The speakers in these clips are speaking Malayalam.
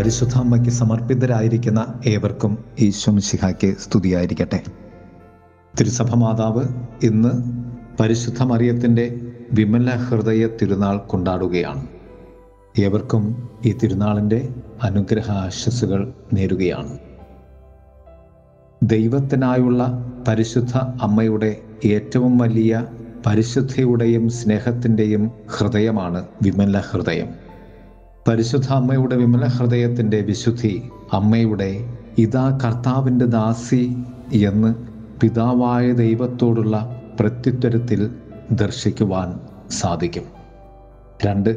പരിശുദ്ധ അമ്മയ്ക്ക് സമർപ്പിതരായിരിക്കുന്ന ഏവർക്കും ഈശ്വം ഈശ്വംശിഹായ്ക്ക് സ്തുതിയായിരിക്കട്ടെ. തിരുസഭ മാതാവ് ഇന്ന് പരിശുദ്ധ മറിയത്തിന്റെ വിമല ഹൃദയ തിരുനാൾ കൊണ്ടാടുകയാണ്. ഏവർക്കും ഈ തിരുനാളിന്റെ അനുഗ്രഹ ആശസ്സുകൾ നേരുകയാണ്. ദൈവത്തിനായുള്ള പരിശുദ്ധ അമ്മയുടെ ഏറ്റവും വലിയ പരിശുദ്ധിയുടെയും സ്നേഹത്തിന്റെയും ഹൃദയമാണ് വിമല ഹൃദയം. പരിശുദ്ധ അമ്മയുടെ വിമല ഹൃദയത്തിന്റെ വിശുദ്ധി അമ്മയുടെ ഇതാ കർത്താവിന്റെ ദാസി എന്ന് പിതാവായ ദൈവത്തോടുള്ള പ്രത്യുത്തരത്തിൽ ദർശിക്കുവാൻ സാധിക്കും. രണ്ട്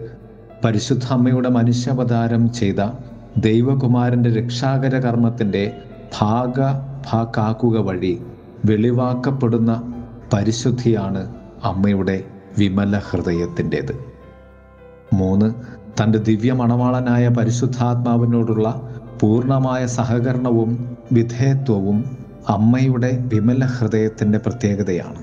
പരിശുദ്ധ അമ്മയുടെ മനുഷ്യാവതാരം ചെയ്ത ദൈവകുമാരന്റെ രക്ഷാകര കർമ്മത്തിന്റെ ഭാഗ ഭാക്കാക്കുക വഴി വെളിവാക്കപ്പെടുന്ന പരിശുദ്ധിയാണ് അമ്മയുടെ വിമല ഹൃദയത്തിന്റേത്. മൂന്ന് തന്റെ ദിവ്യമണവാളനായ പരിശുദ്ധാത്മാവിനോടുള്ള പൂർണമായ സഹകരണവും വിധേയത്വവും അമ്മയുടെ വിമല ഹൃദയത്തിന്റെ പ്രത്യേകതയാണ്.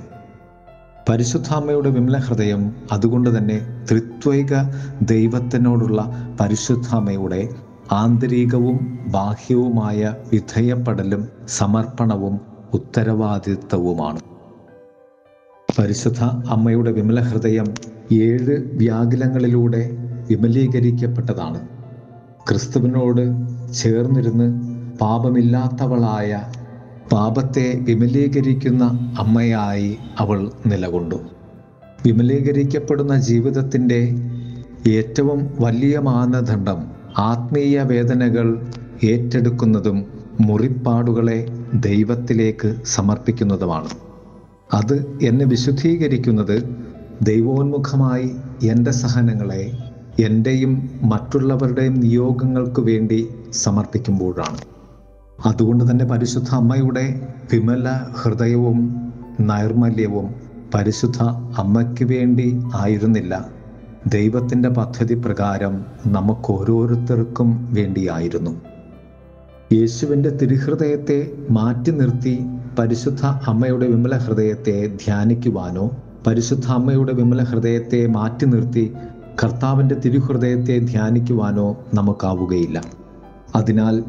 പരിശുദ്ധ അമ്മയുടെ വിമല ഹൃദയം അതുകൊണ്ട് തന്നെ ത്രിത്വൈക ദൈവത്തിനോടുള്ള പരിശുദ്ധ അമ്മയുടെ ആന്തരികവും ബാഹ്യവുമായ വിധേയപ്പെടലും സമർപ്പണവും ഉത്തരവാദിത്വവുമാണ്. പരിശുദ്ധ അമ്മയുടെ വിമല ഹൃദയം ഏഴ് വ്യാകുലങ്ങളിലൂടെ വിമലീകരിക്കപ്പെട്ടതാണ്. ക്രിസ്തുവിനോട് ചേർന്നിരുന്ന് പാപമില്ലാത്തവളായ പാപത്തെ വിമലീകരിക്കുന്ന അമ്മയായി അവൾ നിലകൊണ്ടു. വിമലീകരിക്കപ്പെടുന്ന ജീവിതത്തിന്റെ ഏറ്റവും വലിയ മാനദണ്ഡം ആത്മീയ വേദനകൾ ഏറ്റെടുക്കുന്നതും മുറിപ്പാടുകളെ ദൈവത്തിലേക്ക് സമർപ്പിക്കുന്നതുമാണ്. അത് എന്നെ വിശുദ്ധീകരിക്കുന്നത് ദൈവോന്മുഖമായി എന്റെ സഹനങ്ങളെ എന്റെയും മറ്റുള്ളവരുടെയും നിയോഗങ്ങൾക്ക് വേണ്ടി സമർപ്പിക്കുമ്പോഴാണ്. അതുകൊണ്ട് തന്നെ പരിശുദ്ധ അമ്മയുടെ വിമല ഹൃദയവും നൈർമല്യവും പരിശുദ്ധ അമ്മയ്ക്ക് വേണ്ടി ആയിരുന്നില്ല. ദൈവത്തിന്റെ പദ്ധതി പ്രകാരം നമുക്ക് ഓരോരുത്തർക്കും വേണ്ടിയായിരുന്നു. യേശുവിന്റെ തിരുഹൃദയത്തെ മാറ്റി നിർത്തി പരിശുദ്ധ അമ്മയുടെ വിമല ഹൃദയത്തെ ധ്യാനിക്കുവാനോ പരിശുദ്ധ അമ്മയുടെ വിമല ഹൃദയത്തെ മാറ്റി നിർത്തി കർത്താവിന്റെ തിരുഹൃദയത്തെ ധ്യാനിക്കുവാനോ നമുക്കാവുകയില്ല. അതിനാൽ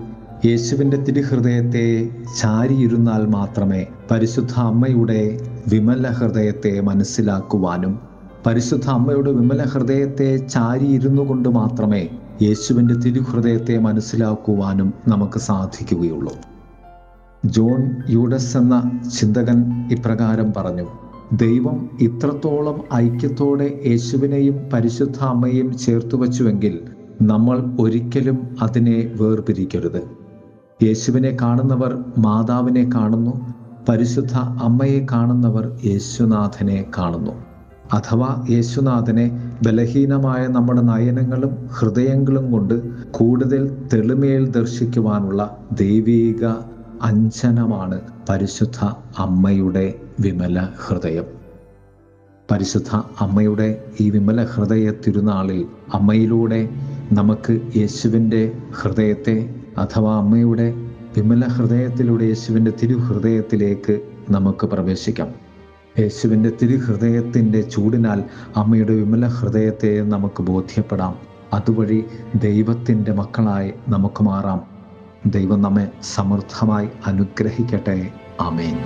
യേശുവിന്റെ തിരുഹൃദയത്തെ ചാരിയിരുന്നാൽ മാത്രമേ പരിശുദ്ധ അമ്മയുടെ വിമല ഹൃദയത്തെ മനസ്സിലാക്കുവാനും പരിശുദ്ധ അമ്മയുടെ വിമല ഹൃദയത്തെ ചാരിയിരുന്നു കൊണ്ട് മാത്രമേ യേശുവിന്റെ തിരുഹൃദയത്തെ മനസ്സിലാക്കുവാനും നമുക്ക് സാധിക്കുകയുള്ളൂ. ജോൺ യൂഡസ് എന്ന ചിന്തകൻ ഇപ്രകാരം പറഞ്ഞു ദൈവം ഇത്രത്തോളം ഐക്യത്തോടെ യേശുവിനെയും പരിശുദ്ധ അമ്മയെയും ചേർത്തു വച്ചുവെങ്കിൽ നമ്മൾ ഒരിക്കലും അതിനെ വേർപിരിക്കരുത്. യേശുവിനെ കാണുന്നവർ മാതാവിനെ കാണുന്നു പരിശുദ്ധ അമ്മയെ കാണുന്നവർ യേശുനാഥനെ കാണുന്നു. അഥവാ യേശുനാഥനെ ബലഹീനമായ നമ്മുടെ നയനങ്ങളും ഹൃദയങ്ങളും കൊണ്ട് കൂടുതൽ തെളിമയിൽ ദർശിക്കുവാനുള്ള ദൈവീക അഞ്ജനമാണ് പരിശുദ്ധ അമ്മയുടെ വിമല ഹൃദയം. പരിശുദ്ധ അമ്മയുടെ ഈ വിമല ഹൃദയ തിരുനാളിൽ അമ്മയിലൂടെ നമുക്ക് യേശുവിന്റെ ഹൃദയത്തെ അഥവാ അമ്മയുടെ വിമല ഹൃദയത്തിലൂടെ യേശുവിന്റെ തിരുഹൃദയത്തിലേക്ക് നമുക്ക് പ്രവേശിക്കാം. യേശുവിന്റെ തിരുഹൃദയത്തിന്റെ ചൂടിനാൽ അമ്മയുടെ വിമല ഹൃദയത്തെ നമുക്ക് ബോധ്യപ്പെടാം. അതുവഴി ദൈവത്തിന്റെ മക്കളായി നമുക്ക് മാറാം. ദൈവം നമ്മെ സമൃദ്ധമായി അനുഗ്രഹിക്കട്ടെ. ആമേൻ.